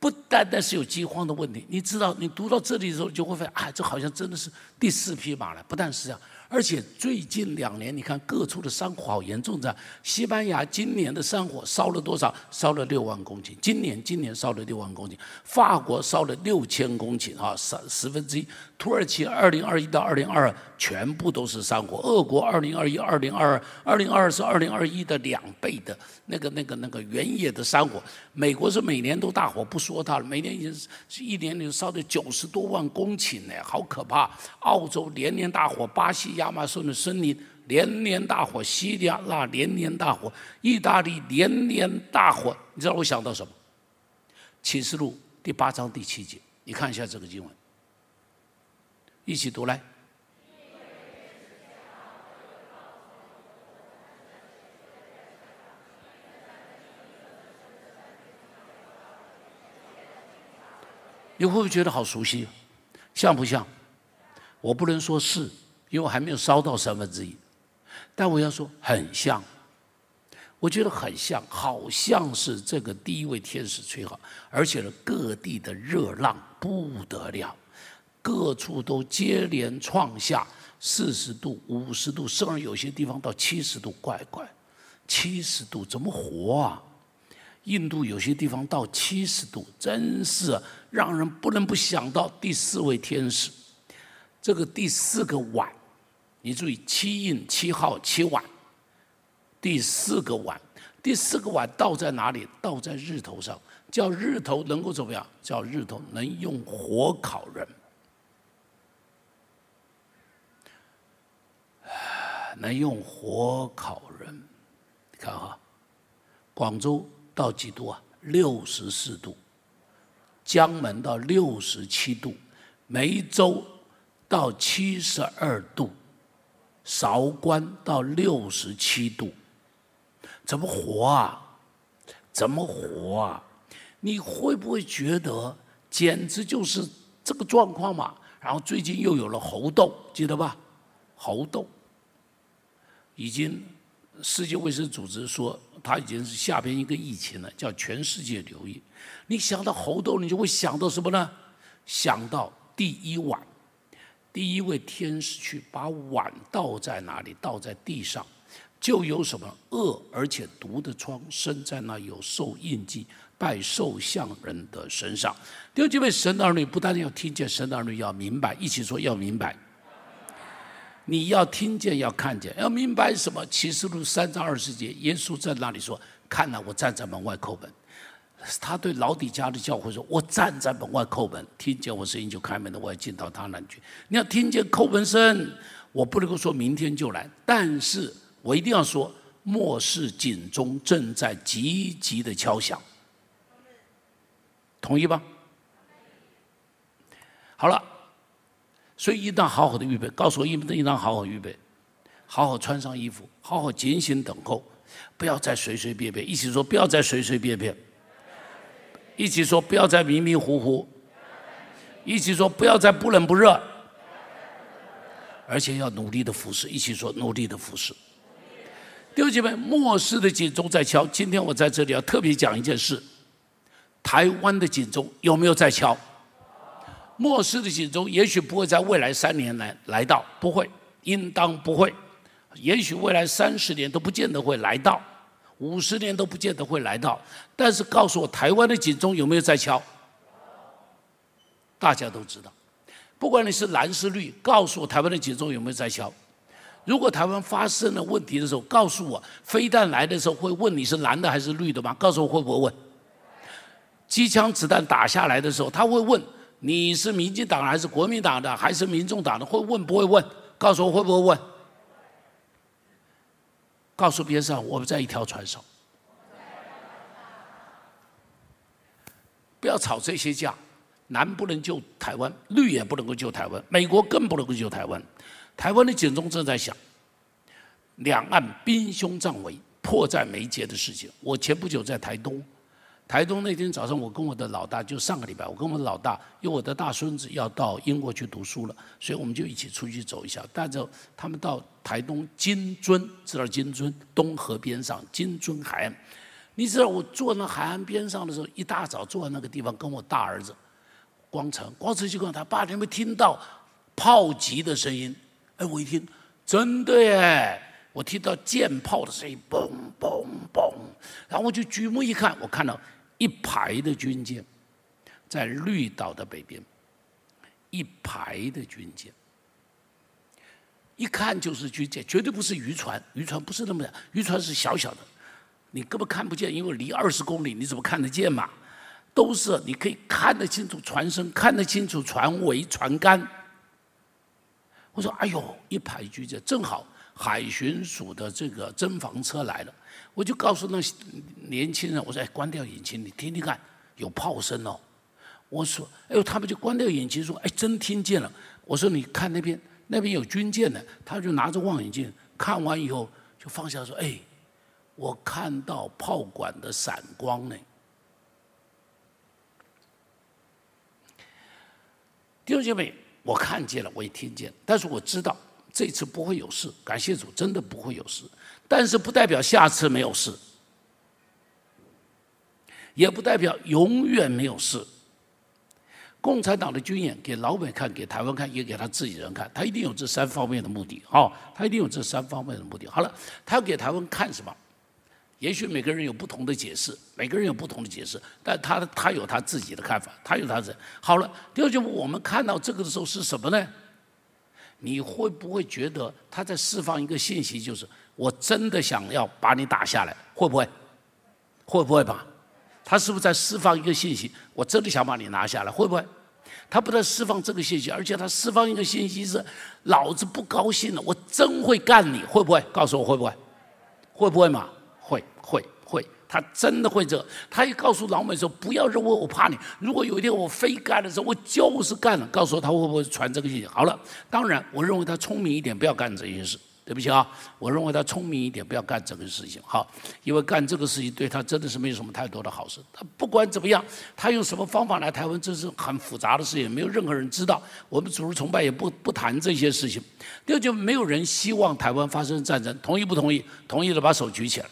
不单单是有饥荒的问题，你知道，你读到这里的时候，就会发现，啊，这好像真的是第四匹马了。不但是这样。而且最近两年，你看各处的山火好严重的。西班牙今年的山火烧了多少？烧了六万公顷。今年今年烧了六万公顷。法国烧了六千公顷啊，三十分之一。土耳其二零二一到二零二二全部都是山火。俄国二零二一、二零二二、二零二二是二零二一的两倍的那个、那个、那个原野的山火。美国是每年都大火，不说它了，每年已经是一年里烧的九十多万公顷呢，好可怕。澳洲连年大火，巴西。亚马逊的森林连年大火，西利亚那连年大火，意大利连年大火，你知道我想到什么？启示录第八章第七节，你看一下这个经文，一起读来。你会不会觉得好熟悉？像不像？我不能说是。因为我还没有烧到三分之一，但我要说很像，我觉得很像，好像是这个第一位天使吹号，而且呢，各地的热浪不得了，各处都接连创下四十度、五十度，甚至有些地方到七十度，怪怪，七十度怎么活啊？印度有些地方到七十度，真是让人不能不想到第四位天使，这个第四个碗。你注意，七印七号七碗，第四个碗，第四个碗倒在哪里？倒在日头上，叫日头能够怎么样？叫日头能用火烤人，能用火烤人。你看哈，广州到几度啊？六十四度，江门到六十七度，梅州到七十二度。韶关到六十七度，怎么活啊？怎么活啊？你会不会觉得简直就是这个状况嘛？然后最近又有了猴痘，记得吧？猴痘已经世界卫生组织说它已经是下边一个疫情了，叫全世界留意。你想到猴痘，你就会想到什么呢？想到第一碗，第一位天使去把碗倒在哪里？倒在地上，就有什么恶而且毒的疮生在那有受印记。拜受像人的身上，第二几位神的儿女不但要听见，神的儿女要明白，一起说要明白。你要听见，要看见，要明白什么？启示录三章二十节，耶稣在那里说：“看了，我站在门外叩门。”他对老底家的教会说：“我站在门外叩门，听见我声音就开门的，我要进到他那去。你要听见叩门声，我不能够说明天就来，但是我一定要说，末世警钟正在急急的敲响。”同意吧？好了，所以应当好好的预备。告诉我，应应当好好预备，好好穿上衣服，好好警醒等候，不要再随随便便。一起说，不要再随随便便。一起说，不要再迷迷糊糊。一起说，不要再不冷不热。而且要努力的服侍。一起说，努力的服侍。弟兄姐妹，末世的警钟在敲。今天我在这里要特别讲一件事。台湾的警钟有没有在敲？末世的警钟也许不会在未来三年来来到，不会，应当不会。也许未来三十年都不见得会来到，五十年都不见得会来到。但是告诉我，台湾的警钟有没有在敲？大家都知道，不管你是蓝是绿，告诉我台湾的警钟有没有在敲？如果台湾发生了问题的时候，告诉我，飞弹来的时候会问你是蓝的还是绿的吗？告诉我会不会问？机枪子弹打下来的时候，他会问你是民进党还是国民党的，还是民众党的？会问不会问？告诉我会不会问？告诉边上，我们在一条船上，不要吵这些架。南不能救台湾，绿也不能够救台湾，美国更不能够救台湾。台湾的警钟正在响，两岸兵凶战危、迫在眉睫的事情。我前不久在台东。台东那天早上，我跟我的老大，就上个礼拜，我跟我的老大，因为我的大孙子要到英国去读书了，所以我们就一起出去走一下，带着他们到台东金樽，知道金樽东河边上金樽海岸。你知道我坐那海岸边上的时候，一大早坐在那个地方，跟我大儿子光成，光成就跟他爸，你没听到炮击的声音？哎，我一听，真的耶！我听到舰炮的声音，嘣嘣嘣，然后我就举目一看，我看到。一排的军舰在绿岛的北边，一排的军舰，一看就是军舰，绝对不是渔船。渔船不是那么的，渔船是小小的，你根本看不见，因为离二十公里，你怎么看得见嘛？都是你可以看得清楚船身，看得清楚船尾、船杆。我说：“哎呦，一排军舰，正好海巡署的这个侦防车来了。”我就告诉那年轻人，我说：“哎，关掉引擎，你听听看，有炮声哦。”我说：“哎呦，他们就关掉引擎，说：‘哎，真听见了。’我说：‘你看那边，那边有军舰呢。’他就拿着望远镜看完以后，就放下说：‘哎，我看到炮管的闪光呢。’弟兄姐妹，我看见了，我也听见，但是我知道这次不会有事，感谢主，真的不会有事。”但是不代表下次没有事，也不代表永远没有事。共产党的军演给老美看，给台湾看，也给他自己人看，他一定有这三方面的目的。哦，他一定有这三方面的目的。好了，他要给台湾看什么？也许每个人有不同的解释，每个人有不同的解释，但他他有他自己的看法，他有他的。好了，第二句我们看到这个的时候是什么呢？你会不会觉得他在释放一个信息，就是？我真的想要把你打下来，会不会？会不会吧？他是不是在释放一个信息？我真的想把你拿下来，会不会？他不但释放这个信息，而且他释放一个信息是：老子不高兴了，我真会干你，会不会？告诉我会不会？会不会嘛？会会会，他真的会这。他也告诉老美说：不要认为我怕你，如果有一天我非干的时候，我就是干了。告诉我他会不会传这个信息？好了，当然，我认为他聪明一点，不要干这些事。对不起啊，我认为他聪明一点，不要干这个事情。好，因为干这个事情对他真的是没有什么太多的好事。他不管怎么样，他用什么方法来台湾，这是很复杂的事情，没有任何人知道。我们主日崇拜也不不谈这些事情。第二，就没有人希望台湾发生战争，同意不同意？同意的把手举起来。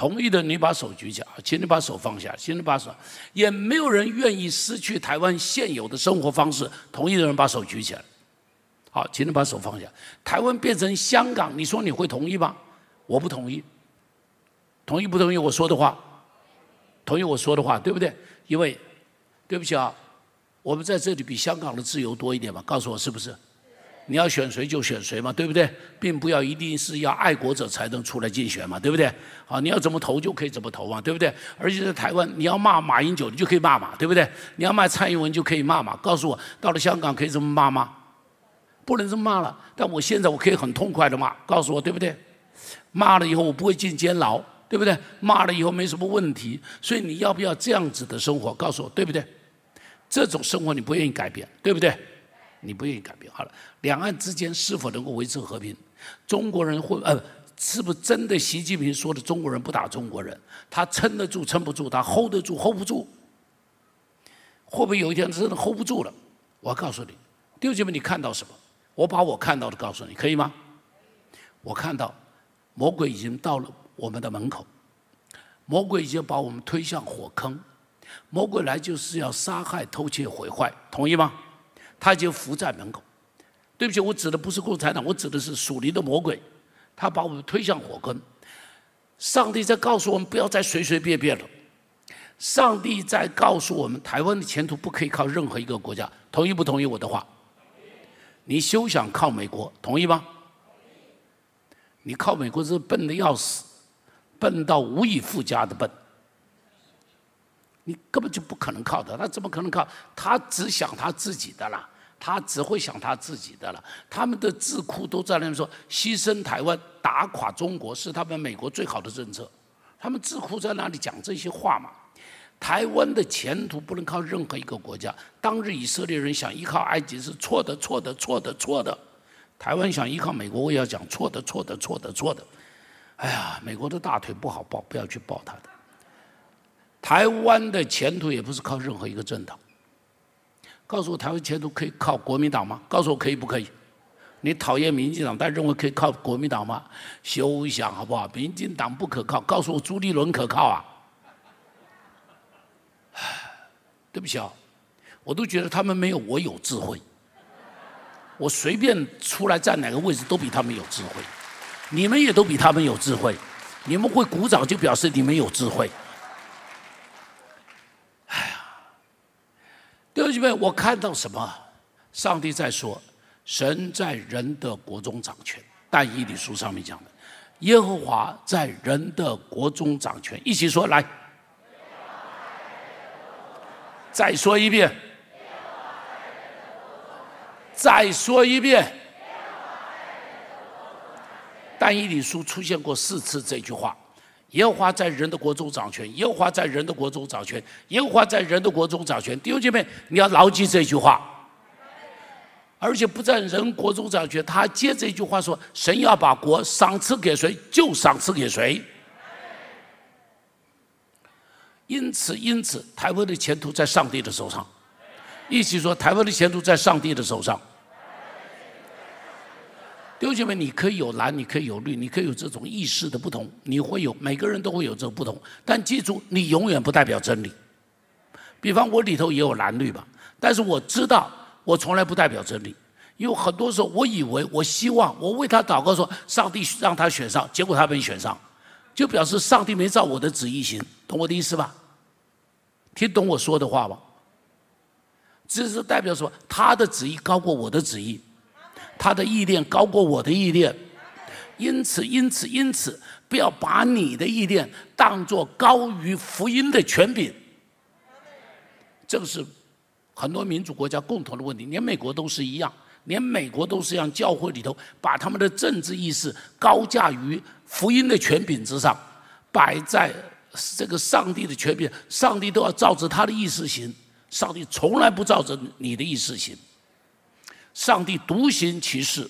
同意的你把手举起来，请你把手放下，请你把手。也没有人愿意失去台湾现有的生活方式。同意的人把手举起来。好，请你把手放下。台湾变成香港，你说你会同意吗？我不同意。同意不同意我说的话？同意我说的话，对不对？因为，对不起啊，我们在这里比香港的自由多一点嘛？告诉我是不是？你要选谁就选谁嘛，对不对？并不要一定是要爱国者才能出来竞选嘛，对不对？好，你要怎么投就可以怎么投嘛，对不对？而且在台湾，你要骂马英九，你就可以骂嘛，对不对？你要骂蔡英文就可以骂嘛。告诉我，到了香港可以这么骂吗？不能这么骂了，但我现在我可以很痛快的骂，告诉我对不对？骂了以后我不会进监牢，对不对？骂了以后没什么问题，所以你要不要这样子的生活？告诉我对不对？这种生活你不愿意改变，对不对？你不愿意改变，好了，两岸之间是否能够维持和平？中国人会呃，是不是真的？习近平说的中国人不打中国人，他撑得住撑不住？他 hold 得住 hold 不住？会不会有一天真的 hold 不住了？我告诉你，弟兄姐妹，你看到什么？我把我看到的告诉你，可以吗？我看到魔鬼已经到了我们的门口，魔鬼已经把我们推向火坑，魔鬼来就是要杀害、偷窃、毁坏，同意吗？他已经伏在门口。对不起，我指的不是共产党，我指的是属灵的魔鬼，他把我们推向火坑。上帝在告诉我们，不要再随随便便了。上帝在告诉我们，台湾的前途不可以靠任何一个国家，同意不同意我的话？你休想靠美国，同意吗？你靠美国是笨的要死，笨到无以复加的笨。你根本就不可能靠的，他怎么可能靠？他只想他自己的啦，他只会想他自己的了。他们的智库都在那边说，牺牲台湾、打垮中国是他们美国最好的政策。他们智库在那里讲这些话嘛？台湾的前途不能靠任何一个国家。当日以色列人想依靠埃及是错的，错的，错的，错的。台湾想依靠美国，我也要讲错的，错的，错的，错的。哎呀，美国的大腿不好抱，不要去抱他的。台湾的前途也不是靠任何一个政党。告诉我，台湾前途可以靠国民党吗？告诉我可以不可以？你讨厌民进党，但认为可以靠国民党吗？休想好不好？民进党不可靠。告诉我朱立伦可靠啊？对不起啊，我都觉得他们没有我有智慧。我随便出来站哪个位置都比他们有智慧，你们也都比他们有智慧。你们会鼓掌就表示你们有智慧。哎呀，弟兄们，我看到什么？上帝在说，神在人的国中掌权。但以理书上面讲的，耶和华在人的国中掌权。一起说来。再说一遍，再说一遍。但以理书出现过四次这句话：耶和华在人的国中掌权，耶和华在人的国中掌权，耶和华在人的国中掌权。弟兄姐妹，你要牢记这句话。而且不在人国中掌权，他接这句话说：神要把国赏赐给谁，就赏赐给谁。因此，因此，台湾的前途在上帝的手上。一起说，台湾的前途在上帝的手上。弟兄姐妹，你可以有蓝，你可以有绿，你可以有这种意识的不同，你会有，每个人都会有这个不同。但记住，你永远不代表真理。比方我里头也有蓝绿吧，但是我知道，我从来不代表真理。因为很多时候，我以为，我希望，我为他祷告说，上帝让他选上，结果他没选上，就表示上帝没照我的旨意行，懂我的意思吧？听懂我说的话吗？这是代表说，他的旨意高过我的旨意，他的意念高过我的意念，因此，因此，因此，不要把你的意念当作高于福音的权柄。这个是很多民主国家共同的问题，连美国都是一样，连美国都是让教会里头把他们的政治意识高价于福音的权柄之上，摆在。这个上帝的权柄，上帝都要照着他的意思行。上帝从来不照着你的意思行。上帝独行其事，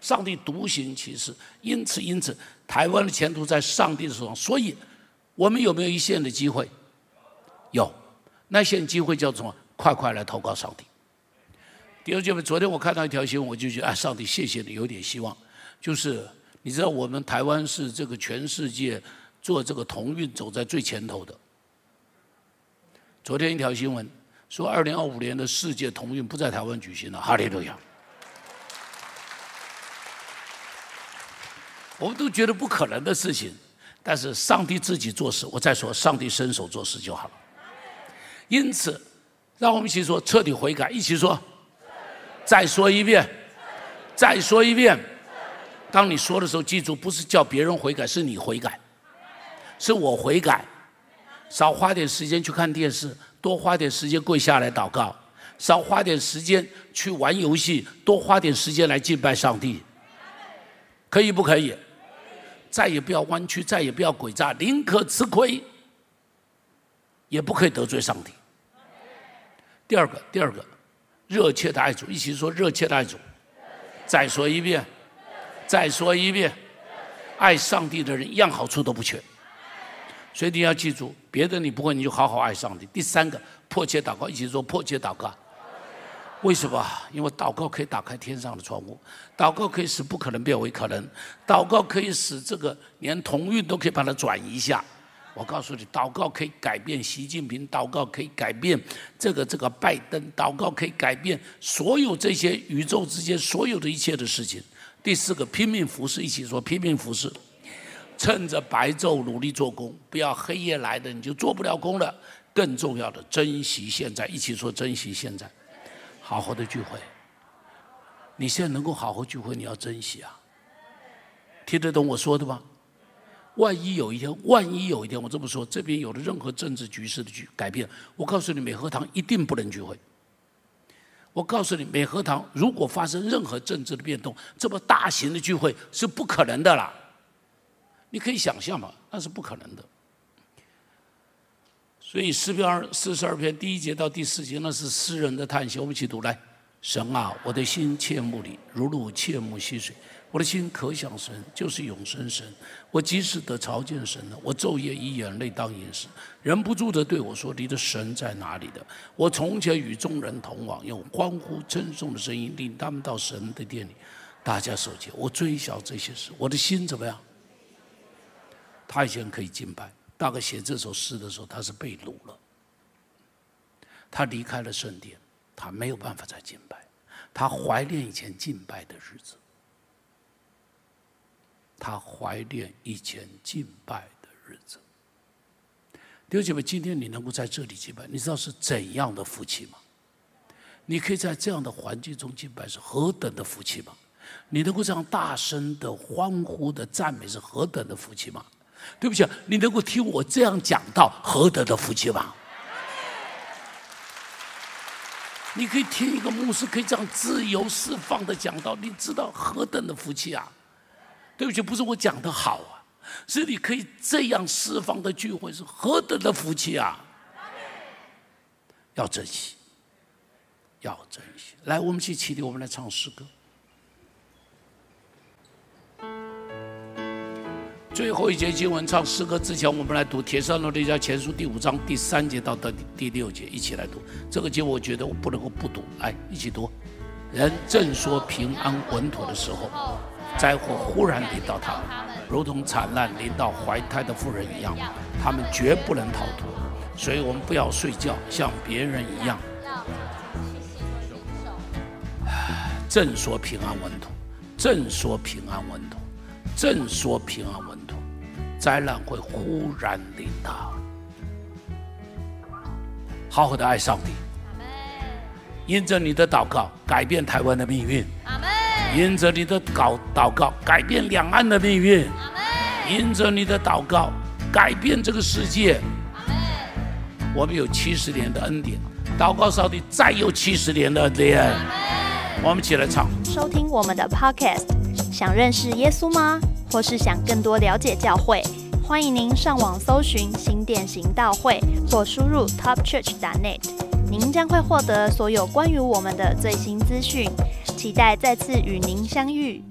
上帝独行其事，因此，因此，台湾的前途在上帝的手上。所以，我们有没有一线的机会？有，那线机会叫做什么？快快来投靠上帝。弟兄姐妹，昨天我看到一条新闻，我就觉得，哎，上帝，谢谢你，有点希望。就是你知道，我们台湾是这个全世界做这个同运走在最前头的。昨天一条新闻说，二零二五年的世界同运不在台湾举行了，哈利路亚。我们都觉得不可能的事情，但是上帝自己做事。我再说，上帝伸手做事就好了。因此，让我们一起说彻底悔改，一起说。再说一遍，再说一遍。当你说的时候，记住，不是叫别人悔改，是你悔改，是我悔改。少花点时间去看电视，多花点时间跪下来祷告；少花点时间去玩游戏，多花点时间来敬拜上帝。可以不可以？再也不要弯曲，再也不要诡诈，宁可吃亏，也不可以得罪上帝。第二个，第二个，热切的爱主，一起说热切的爱主。再说一遍，再说一遍，爱上帝的人一样好处都不缺。所以你要记住，别的你不会，你就好好爱上帝。第三个，迫切祷告，一起说迫切祷告。为什么？因为祷告可以打开天上的窗户，祷告可以使不可能变为可能，祷告可以使这个连同运都可以把它转移一下。我告诉你，祷告可以改变习近平，祷告可以改变这个这个拜登，祷告可以改变所有这些宇宙之间所有的一切的事情。第四个，拼命服侍，一起说拼命服侍，趁着白昼努力做工，不要黑夜来的你就做不了工了。更重要的，珍惜现在，一起说珍惜现在。好好的聚会，你现在能够好好聚会，你要珍惜啊！听得懂我说的吗？万一有一天，万一有一天，我这么说，这边有了任何政治局势的局改变，我告诉你，美和堂一定不能聚会。我告诉你，美和堂如果发生任何政治的变动，这么大型的聚会是不可能的啦。你可以想象嘛，那是不可能的。所以诗篇二四十二篇第一节到第四节，那是诗人的叹息。我们一起读来：神啊，我的心切慕你，如入切慕溪水。我的心可想神，就是永生神。我即使得朝见神了，我昼夜以眼泪当饮食，忍不住的对我说：“你的神在哪里的？”我从前与众人同往，用欢呼称颂的声音领他们到神的殿里。大家守节，我追想这些事，我的心怎么样？他以前可以敬拜。大概写这首诗的时候，他是被掳了。他离开了圣殿，他没有办法再敬拜，他怀念以前敬拜的日子，他怀念以前敬拜的日子。弟兄姐妹，今天你能够在这里敬拜，你知道是怎样的福气吗？你可以在这样的环境中敬拜，是何等的福气吗？你能够这样大声的欢呼的赞美，是何等的福气吗？对不起，你能够听我这样讲到何等的福气吗？你可以听一个牧师可以这样自由释放的讲到，你知道何等的福气啊？对不起，不是我讲的好啊，是你可以这样释放的聚会是何等的福气啊！要珍惜，要珍惜。来，我们去起立，我们来唱诗歌。最后一节经文唱诗歌之前，我们来读《铁山罗利家前书》第五章第三节到第第六节，一起来读。这个经我觉得我不能够不读，来一起读。人正说平安稳妥的时候，灾祸忽然临到他们，如同惨难临到怀胎的妇人一样，他们绝不能逃脱。所以我们不要睡觉，像别人一样。正说平安稳妥，正说平安稳妥，正说平安稳。灾难会忽然临到，好好的爱上帝。因着你的祷告，改变台湾的命运。因着你的祷祷告，改变两岸的命运。因着你的祷告，改变这个世界。我们有七十年的恩典，祷告上帝再有七十年的恩典。我们一起来唱。收听我们的 Podcast，想认识耶稣吗？或是想更多了解教会，欢迎您上网搜寻新店行道会，或输入 topchurch.net，您将会获得所有关于我们的最新资讯。期待再次与您相遇。